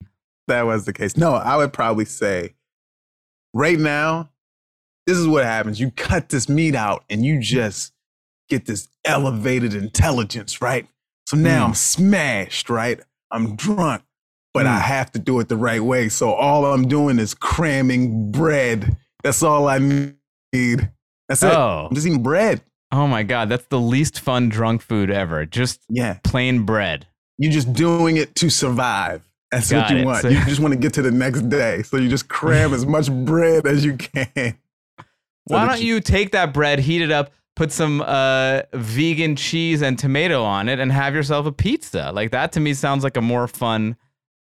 that was the case? No, I would probably say right now, this is what happens. You cut this meat out and you just get this elevated intelligence, right? So now Mm. I'm smashed, right? I'm drunk, but I Mm. have to do it the right way. So all I'm doing is cramming bread. That's all I need. That's it. Oh. I'm just eating bread. Oh my god, that's the least fun drunk food ever. Just Yeah. plain bread. You're just doing it to survive. That's Got what you it. want. So- you just want to get to the next day. So you just cram as much bread as you can. So Why don't you take that bread, heat it up, put some uh, vegan cheese and tomato on it, and have yourself a pizza? Like that to me sounds like a more fun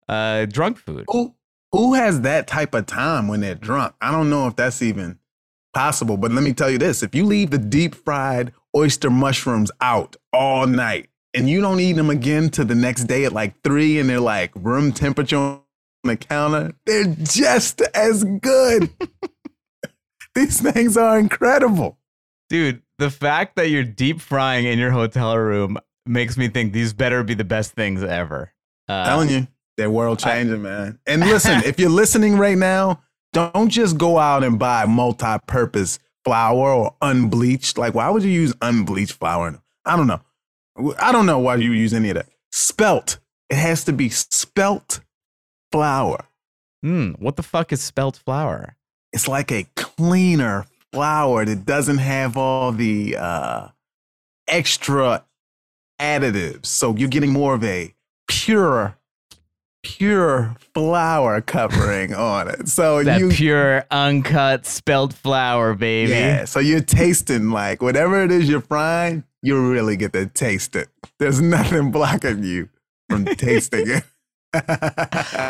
uh, drunk food. Who, who has that type of time when they're drunk? I don't know if that's even possible. But let me tell you this if you leave the deep fried oyster mushrooms out all night and you don't eat them again to the next day at like three and they're like room temperature on the counter, they're just as good. These things are incredible. Dude, the fact that you're deep frying in your hotel room makes me think these better be the best things ever. Uh, telling you, they're world changing, man. And listen, if you're listening right now, don't just go out and buy multi-purpose flour or unbleached. Like, why would you use unbleached flour? I don't know. I don't know why you use any of that. Spelt. It has to be spelt flour. hmm, what the fuck is spelt flour? It's like a cleaner flour that doesn't have all the uh, extra additives. So you're getting more of a pure, pure flour covering on it. So That you, pure, uncut, spelt flour, baby. yeah. So you're tasting like whatever it is you're frying, you really get to taste it. There's nothing blocking you from tasting it.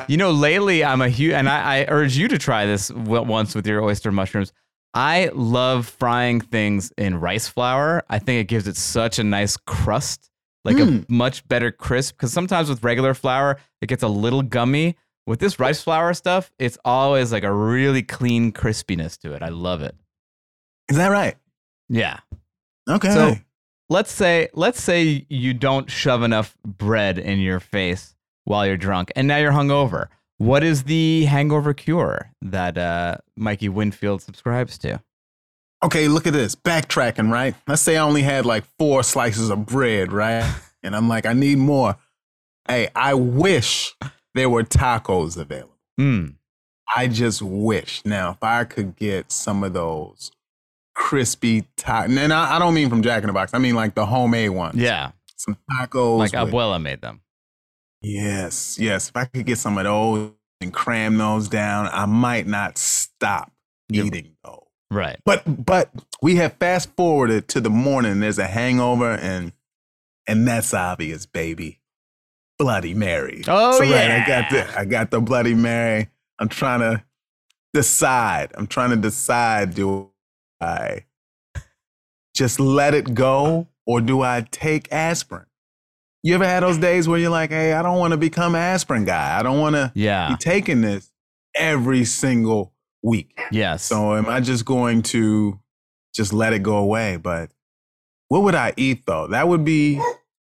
You know, lately I'm a huge, and I, I urge you to try this once with your oyster mushrooms. I love frying things in rice flour. I think it gives it such a nice crust, like Mm. a much better crisp. Because sometimes with regular flour, it gets a little gummy. With this rice flour stuff, it's always like a really clean crispiness to it. I love it. Is that right? Yeah. Okay. So let's say let's say you don't shove enough bread in your face while you're drunk, and now you're hungover. What is the hangover cure that uh, Mikey Winfield subscribes to? okay, look at this. Backtracking, right? Let's say I only had like four slices of bread, right? and I'm like, I need more. Hey, I wish there were tacos available. Mm. I just wish. Now, if I could get some of those crispy tacos, and I, I don't mean from Jack in the Box, I mean like the homemade ones. Yeah, Some tacos. like with- Abuela made them. Yes, yes. If I could get some of those and cram those down, I might not stop eating those. Right. But but we have fast forwarded to the morning. There's a hangover, and and that's obvious, baby. Bloody Mary. Oh, so, right, I got the I got the Bloody Mary. I'm trying to decide. I'm trying to decide. Do I just let it go, or do I take aspirin? You ever had those days where you're like, hey, I don't want to become aspirin guy. I don't want to Yeah. be taking this every single week. Yes. So am I just going to just let it go away? But what would I eat though? That would be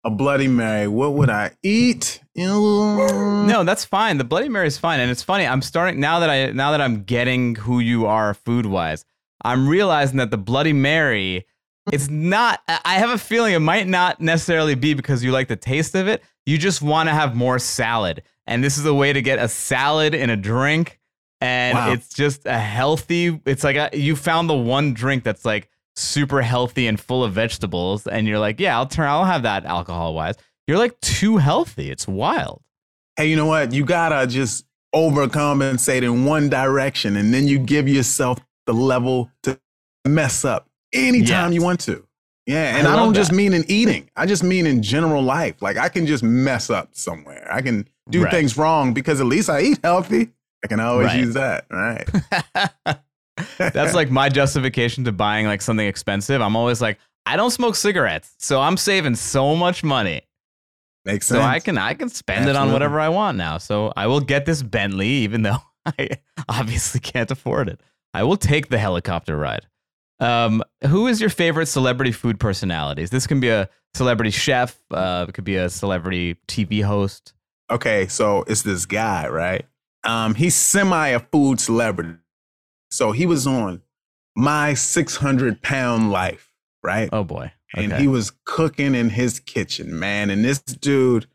a Bloody Mary. What would I eat? No, No, that's fine. The Bloody Mary is fine, and it's funny. I'm starting now that I now that I'm getting who you are food wise. I'm realizing that the Bloody Mary, it's not. I have a feeling it might not necessarily be because you like the taste of it. You just want to have more salad, and this is a way to get a salad in a drink, and Wow. it's just a healthy. It's like a, you found the one drink that's like super healthy and full of vegetables, and you're like, yeah, I'll turn. I'll have that alcohol wise. You're like too healthy. It's wild. Hey, you know what? You gotta just overcompensate in one direction, and then you give yourself the level to mess up anytime Yes. you want to. Yeah, and I, love don't just mean in eating. I just mean in general life. Like I can just mess up somewhere. I can do Right. things wrong because at least I eat healthy. I can always Right. use that. Right. That's like my justification to buying like something expensive. I'm always like, I don't smoke cigarettes, so I'm saving so much money. Makes sense. So. I can I can spend it on whatever I want now. So I will get this Bentley, even though I obviously can't afford it. I will take the helicopter ride. Um, who is your favorite celebrity food personalities? This can be a celebrity chef. Uh, it could be a celebrity TV host. okay, so it's this guy, right? Um, he's semi a food celebrity. So he was on my 600 pound life, right? Oh boy. and he was cooking in his kitchen, man. And this dude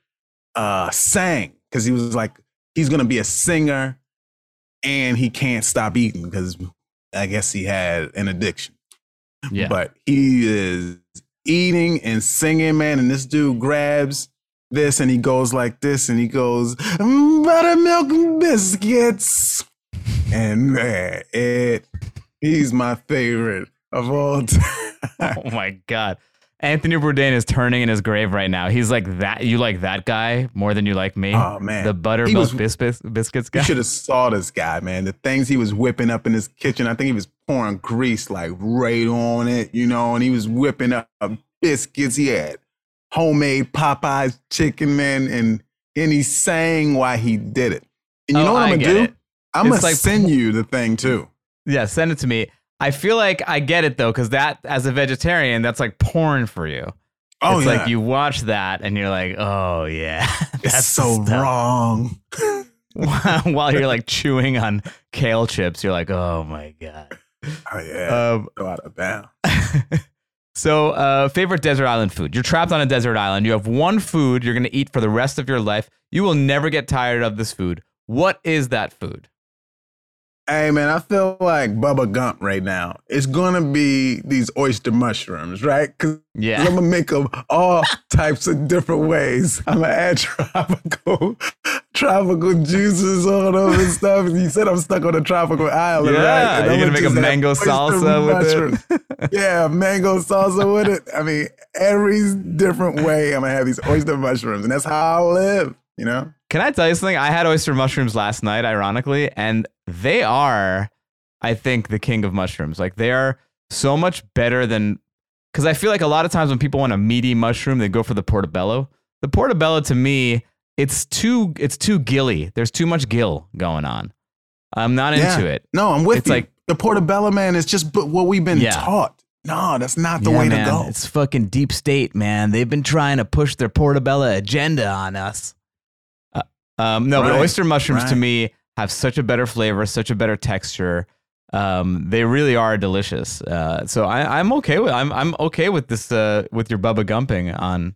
uh, sang because he was like, he's gonna be a singer, and he can't stop eating because I guess he had an addiction. yeah. But he is eating and singing, man. And this dude grabs this and he goes like this, and he goes "Mm, buttermilk biscuits, and man, it he's my favorite of all time. oh my god. Anthony Bourdain is turning in his grave right now. He's like that. You like that guy more than you like me. Oh man, the He buttermilk biscuits, biscuits guy. You should have saw this guy, man. The things he was whipping up in his kitchen. I think he was pouring grease like right on it, you know, and he was whipping up biscuits. He had homemade Popeyes chicken, man, and and he sang why he did it. And you Oh, know what I I'm get gonna do? it. I'm It's gonna like- send you the thing too. Yeah, send it to me. I feel like I get it though, because that as a vegetarian, that's like porn for you. Oh it's yeah, like you watch that and you're like, oh yeah, it's that's so wrong. While you're like chewing on kale chips, you're like, oh my god. Oh yeah, Um, so out of bounds. so, uh, favorite desert island food. You're trapped on a desert island. You have one food you're gonna eat for the rest of your life. You will never get tired of this food. What is that food? Hey man, I feel like Bubba Gump right now. It's gonna be these oyster mushrooms, right? Because Yeah. I'm gonna make them all types of different ways. I'm gonna add tropical, tropical juices on them and stuff. You said I'm stuck on a tropical island, Yeah, right? And you're I'm gonna make a mango salsa with it. yeah, mango salsa with it. I mean, every different way I'm gonna have these oyster mushrooms, and that's how I live. You know? Can I tell you something? I had oyster mushrooms last night, ironically, and they are, I think, the king of mushrooms. Like they are so much better than because I feel like a lot of times when people want a meaty mushroom, they go for the portobello. The portobello to me, it's too it's too gilly. There's too much gill going on. I'm not Yeah. into it. No, I'm with It's you. like- the portobello man is just what we've been Yeah. taught. No, that's not the Yeah, way man, to go. It's fucking deep state, man. They've been trying to push their portobello agenda on us. Um, no, but oyster mushrooms to me have such a better flavor, such a better texture. Um, they really are delicious. Uh, so I, I'm okay with I'm I'm okay with this uh, with your Bubba Gumping on.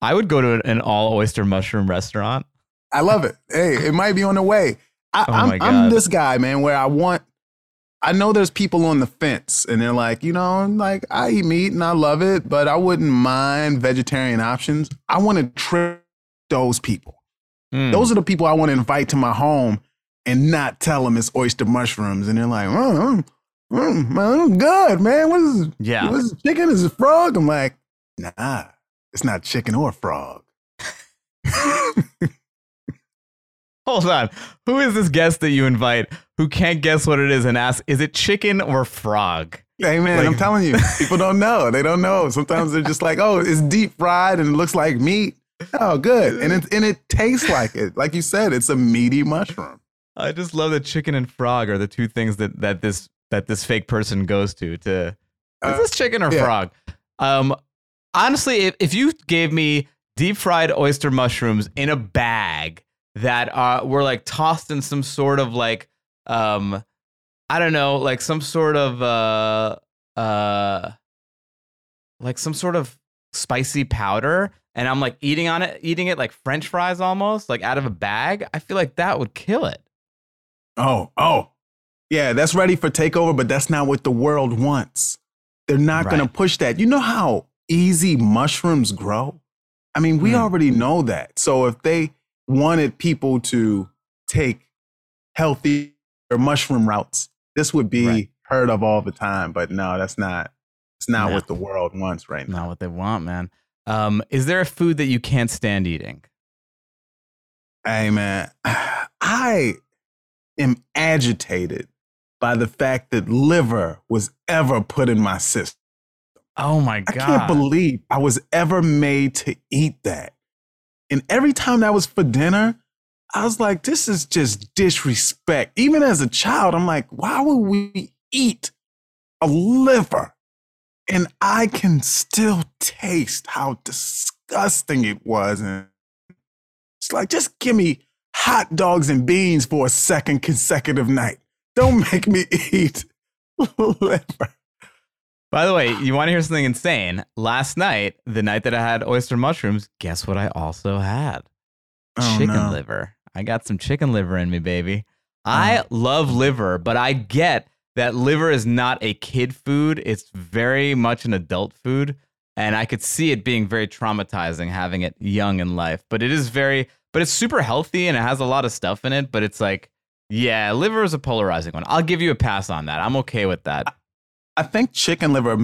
I would go to an all oyster mushroom restaurant. I love it. Hey, it might be on the way. I, Oh I'm, I'm this guy, man, where I want. I know there's people on the fence, and they're like, you know, like I eat meat and I love it, but I wouldn't mind vegetarian options. I want to trick those people. Mm. Those are the people I want to invite to my home and not tell them it's oyster mushrooms, and they're like, mm, mm, mm, man, I'm good, man. What is this? yeah. What is it, chicken? Is it frog? I'm like, nah, it's not chicken or frog. Hold on. Who is this guest that you invite who can't guess what it is and ask, is it chicken or frog? Hey man, Like- I'm telling you, people don't know. They don't know. Sometimes they're just like, oh, it's deep fried and it looks like meat. Oh, good, and it and it tastes like it. Like you said, it's a meaty mushroom. I just love that chicken and frog are the two things that that this that this fake person goes to to is Uh, this chicken or yeah. frog? Um honestly, if, if you gave me deep fried oyster mushrooms in a bag that uh were like tossed in some sort of like um I don't know, like some sort of uh uh like some sort of spicy powder and I'm like eating on it eating it like french fries almost, like out of a bag, I feel like that would kill it. Oh, oh. Yeah, that's ready for takeover, but that's not what the world wants. They're not going to push that. You know how easy mushrooms grow? I mean, we Hmm. already know that. So if they wanted people to take healthy or mushroom routes, this would be Right. heard of all the time. But no, that's not. It's not No. what the world wants right now. Not what they want, man. Um, is there a food that you can't stand eating? Hey man, I am agitated by the fact that liver was ever put in my system. Oh my god. I can't believe I was ever made to eat that. And every time that was for dinner, I was like, this is just disrespect. Even as a child, I'm like, why would we eat a liver? And I can still taste how disgusting it was. And it's like, just give me hot dogs and beans for a second consecutive night. Don't make me eat liver. By the way, you want to hear something insane? Last night, the night that I had oyster mushrooms, guess what I also had? Oh, chicken no. liver. I got some chicken liver in me, baby. I Oh. love liver, but I get that liver is not a kid food. It's very much an adult food. And I could see it being very traumatizing having it young in life. But it is very, but it's super healthy and it has a lot of stuff in it. But it's like, yeah, liver is a polarizing one. I'll give you a pass on that. I'm okay with that. I think chicken liver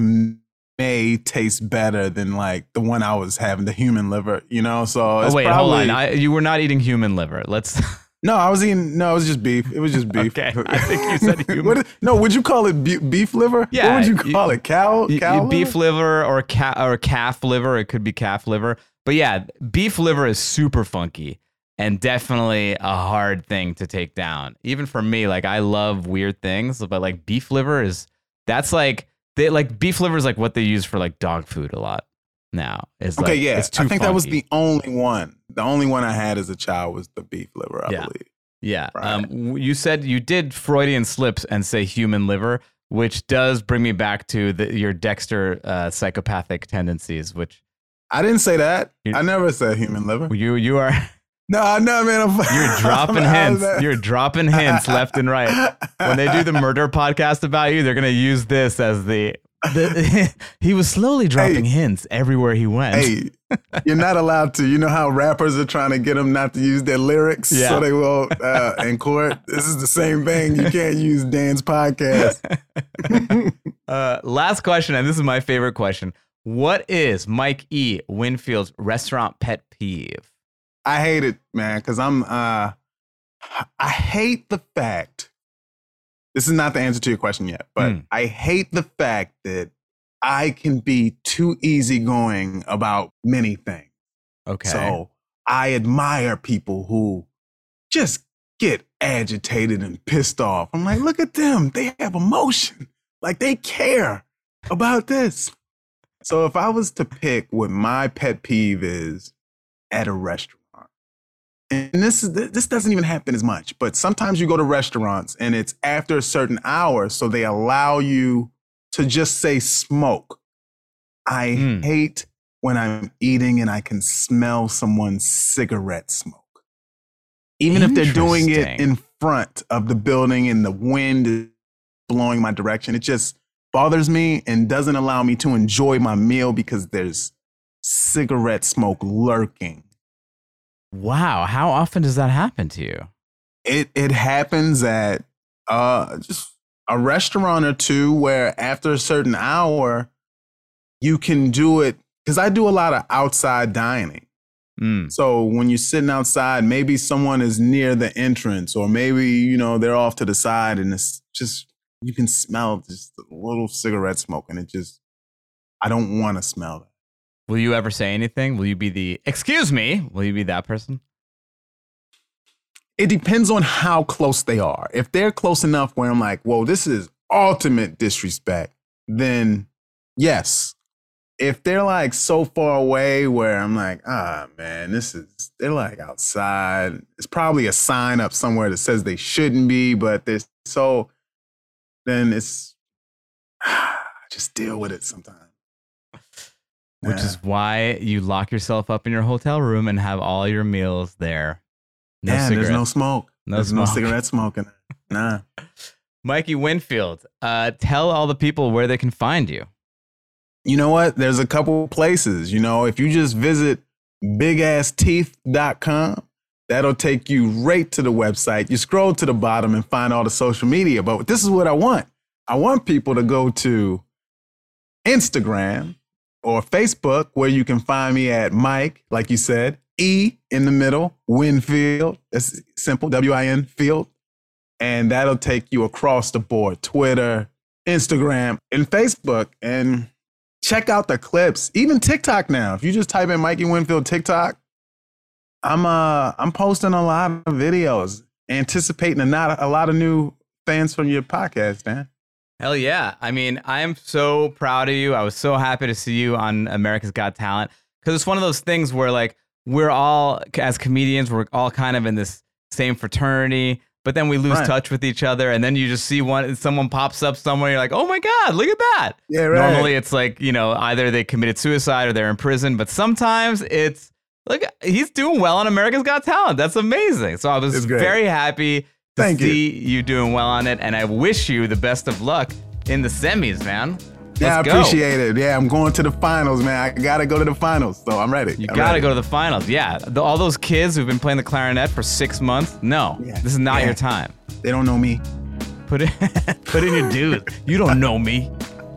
may taste better than like the one I was having, the human liver, you know? So oh, it's Oh, wait, probably, hold on. I, you were not eating human liver. Let's. no, I was eating, no, it was just beef. It was just beef. Okay, I think you said human. What no, would you call it be- beef liver? Yeah, What would you you- call it? Cow? Cow y- beef liver or cat or calf liver. It could be calf liver, but yeah, beef liver is super funky and definitely a hard thing to take down. Even for me, like I love weird things, but like beef liver is that's like they like beef liver is like what they use for like dog food a lot now. Is Okay, like, yeah. it's too I think that was the only one. The only one I had as a child was the beef liver, I Yeah. believe. Yeah. Right. Um, you said you did Freudian slips and say human liver, which does bring me back to the, your Dexter uh, psychopathic tendencies, which I didn't say that. I never said human liver. you you are No, no, man. I'm, you're dropping I'm- hints. You're dropping hints left and right. When they do the murder podcast about you, they're gonna use this as the. The he was slowly dropping hints everywhere he went. hey, you're not allowed to. You know how rappers are trying to get them not to use their lyrics Yeah. so they won't uh, in court. This is the same thing. You can't use Dan's podcast. Uh, last question, and this is my favorite question. What is Mike E. Winfield's restaurant pet peeve? I hate it, man, because I'm. uh I hate the fact. This is not the answer to your question yet, but Hmm. I hate the fact that I can be too easygoing about many things. Okay. So I admire people who just get agitated and pissed off. I'm like, look at them. They have emotion. Like they care about this. So if I was to pick what my pet peeve is at a restaurant, and this is this doesn't even happen as much, but sometimes you go to restaurants and it's after a certain hour, so they allow you to just say smoke. I Mm. hate when I'm eating and I can smell someone's cigarette smoke. Even if they're doing it in front of the building and the wind is blowing my direction, it just bothers me and doesn't allow me to enjoy my meal because there's cigarette smoke lurking. Wow. How often does that happen to you? It it happens at uh just a restaurant or two where after a certain hour you can do it because I do a lot of outside dining. Mm. So when you're sitting outside, maybe someone is near the entrance, or maybe you know they're off to the side, and it's just you can smell just a little cigarette smoke, and it just I don't want to smell that. Will you ever say anything? Will you be the excuse me? Will you be that person? it depends on how close they are. If they're close enough where I'm like, whoa, this is ultimate disrespect, then yes. If they're like so far away where I'm like, ah, man, this is, they're like outside. It's probably a sign up somewhere that says they shouldn't be, but they're so, then it's, just deal with it sometimes. Which Yeah. is why you lock yourself up in your hotel room and have all your meals there. No yeah, there's no smoke. No there's no cigarette smoking. Nah. Mikey Winfield, uh, tell all the people where they can find you. You know what? There's a couple places. You know, if you just visit bigassteeth.com, that'll take you right to the website. You scroll to the bottom and find all the social media. But this is what I want. I want people to go to Instagram or Facebook, where you can find me at Mike, like you said, E in the middle, Winfield. That's simple, W I N Field. And that'll take you across the board Twitter, Instagram, and Facebook. And check out the clips. Even TikTok now. If you just type in Mikey Winfield TikTok, I'm uh I'm posting a lot of videos, anticipating a not a lot of new fans from your podcast, man. Hell yeah. I mean, I am so proud of you. I was so happy to see you on America's Got Talent because it's one of those things where, like, we're all, as comedians, we're all kind of in this same fraternity, but then we lose Right. touch with each other. And then you just see one, someone pops up somewhere. You're like, oh my God, look at that. Yeah, right. Normally it's like, you know, either they committed suicide or they're in prison, but sometimes it's, look, he's doing well on America's Got Talent. That's amazing. So I was very happy Thank you. see you. doing well on it, and I wish you the best of luck in the semis, man. yeah, I Let's go. appreciate it. Yeah, I'm going to the finals, man. I gotta go to the finals, so I'm ready. You I'm gotta ready. go to the finals. Yeah, the, all those kids who've been playing the clarinet for six months. No, Yeah. this is not Yeah. your time. They don't know me. Put in, put in your dues. You don't know me.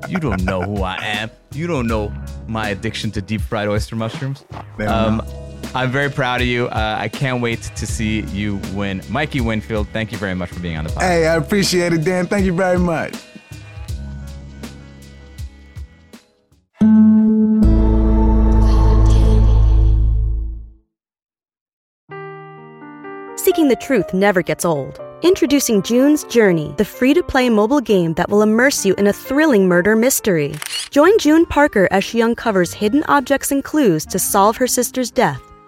You don't know who I am. You don't know my addiction to deep fried oyster mushrooms. They don't Um. I'm very proud of you. Uh, I can't wait to see you win. Mikey Winfield, thank you very much for being on the podcast. Hey, I appreciate it, Dan. Thank you very much. Seeking the truth never gets old. Introducing June's Journey, the free to play mobile game that will immerse you in a thrilling murder mystery. Join June Parker as she uncovers hidden objects and clues to solve her sister's death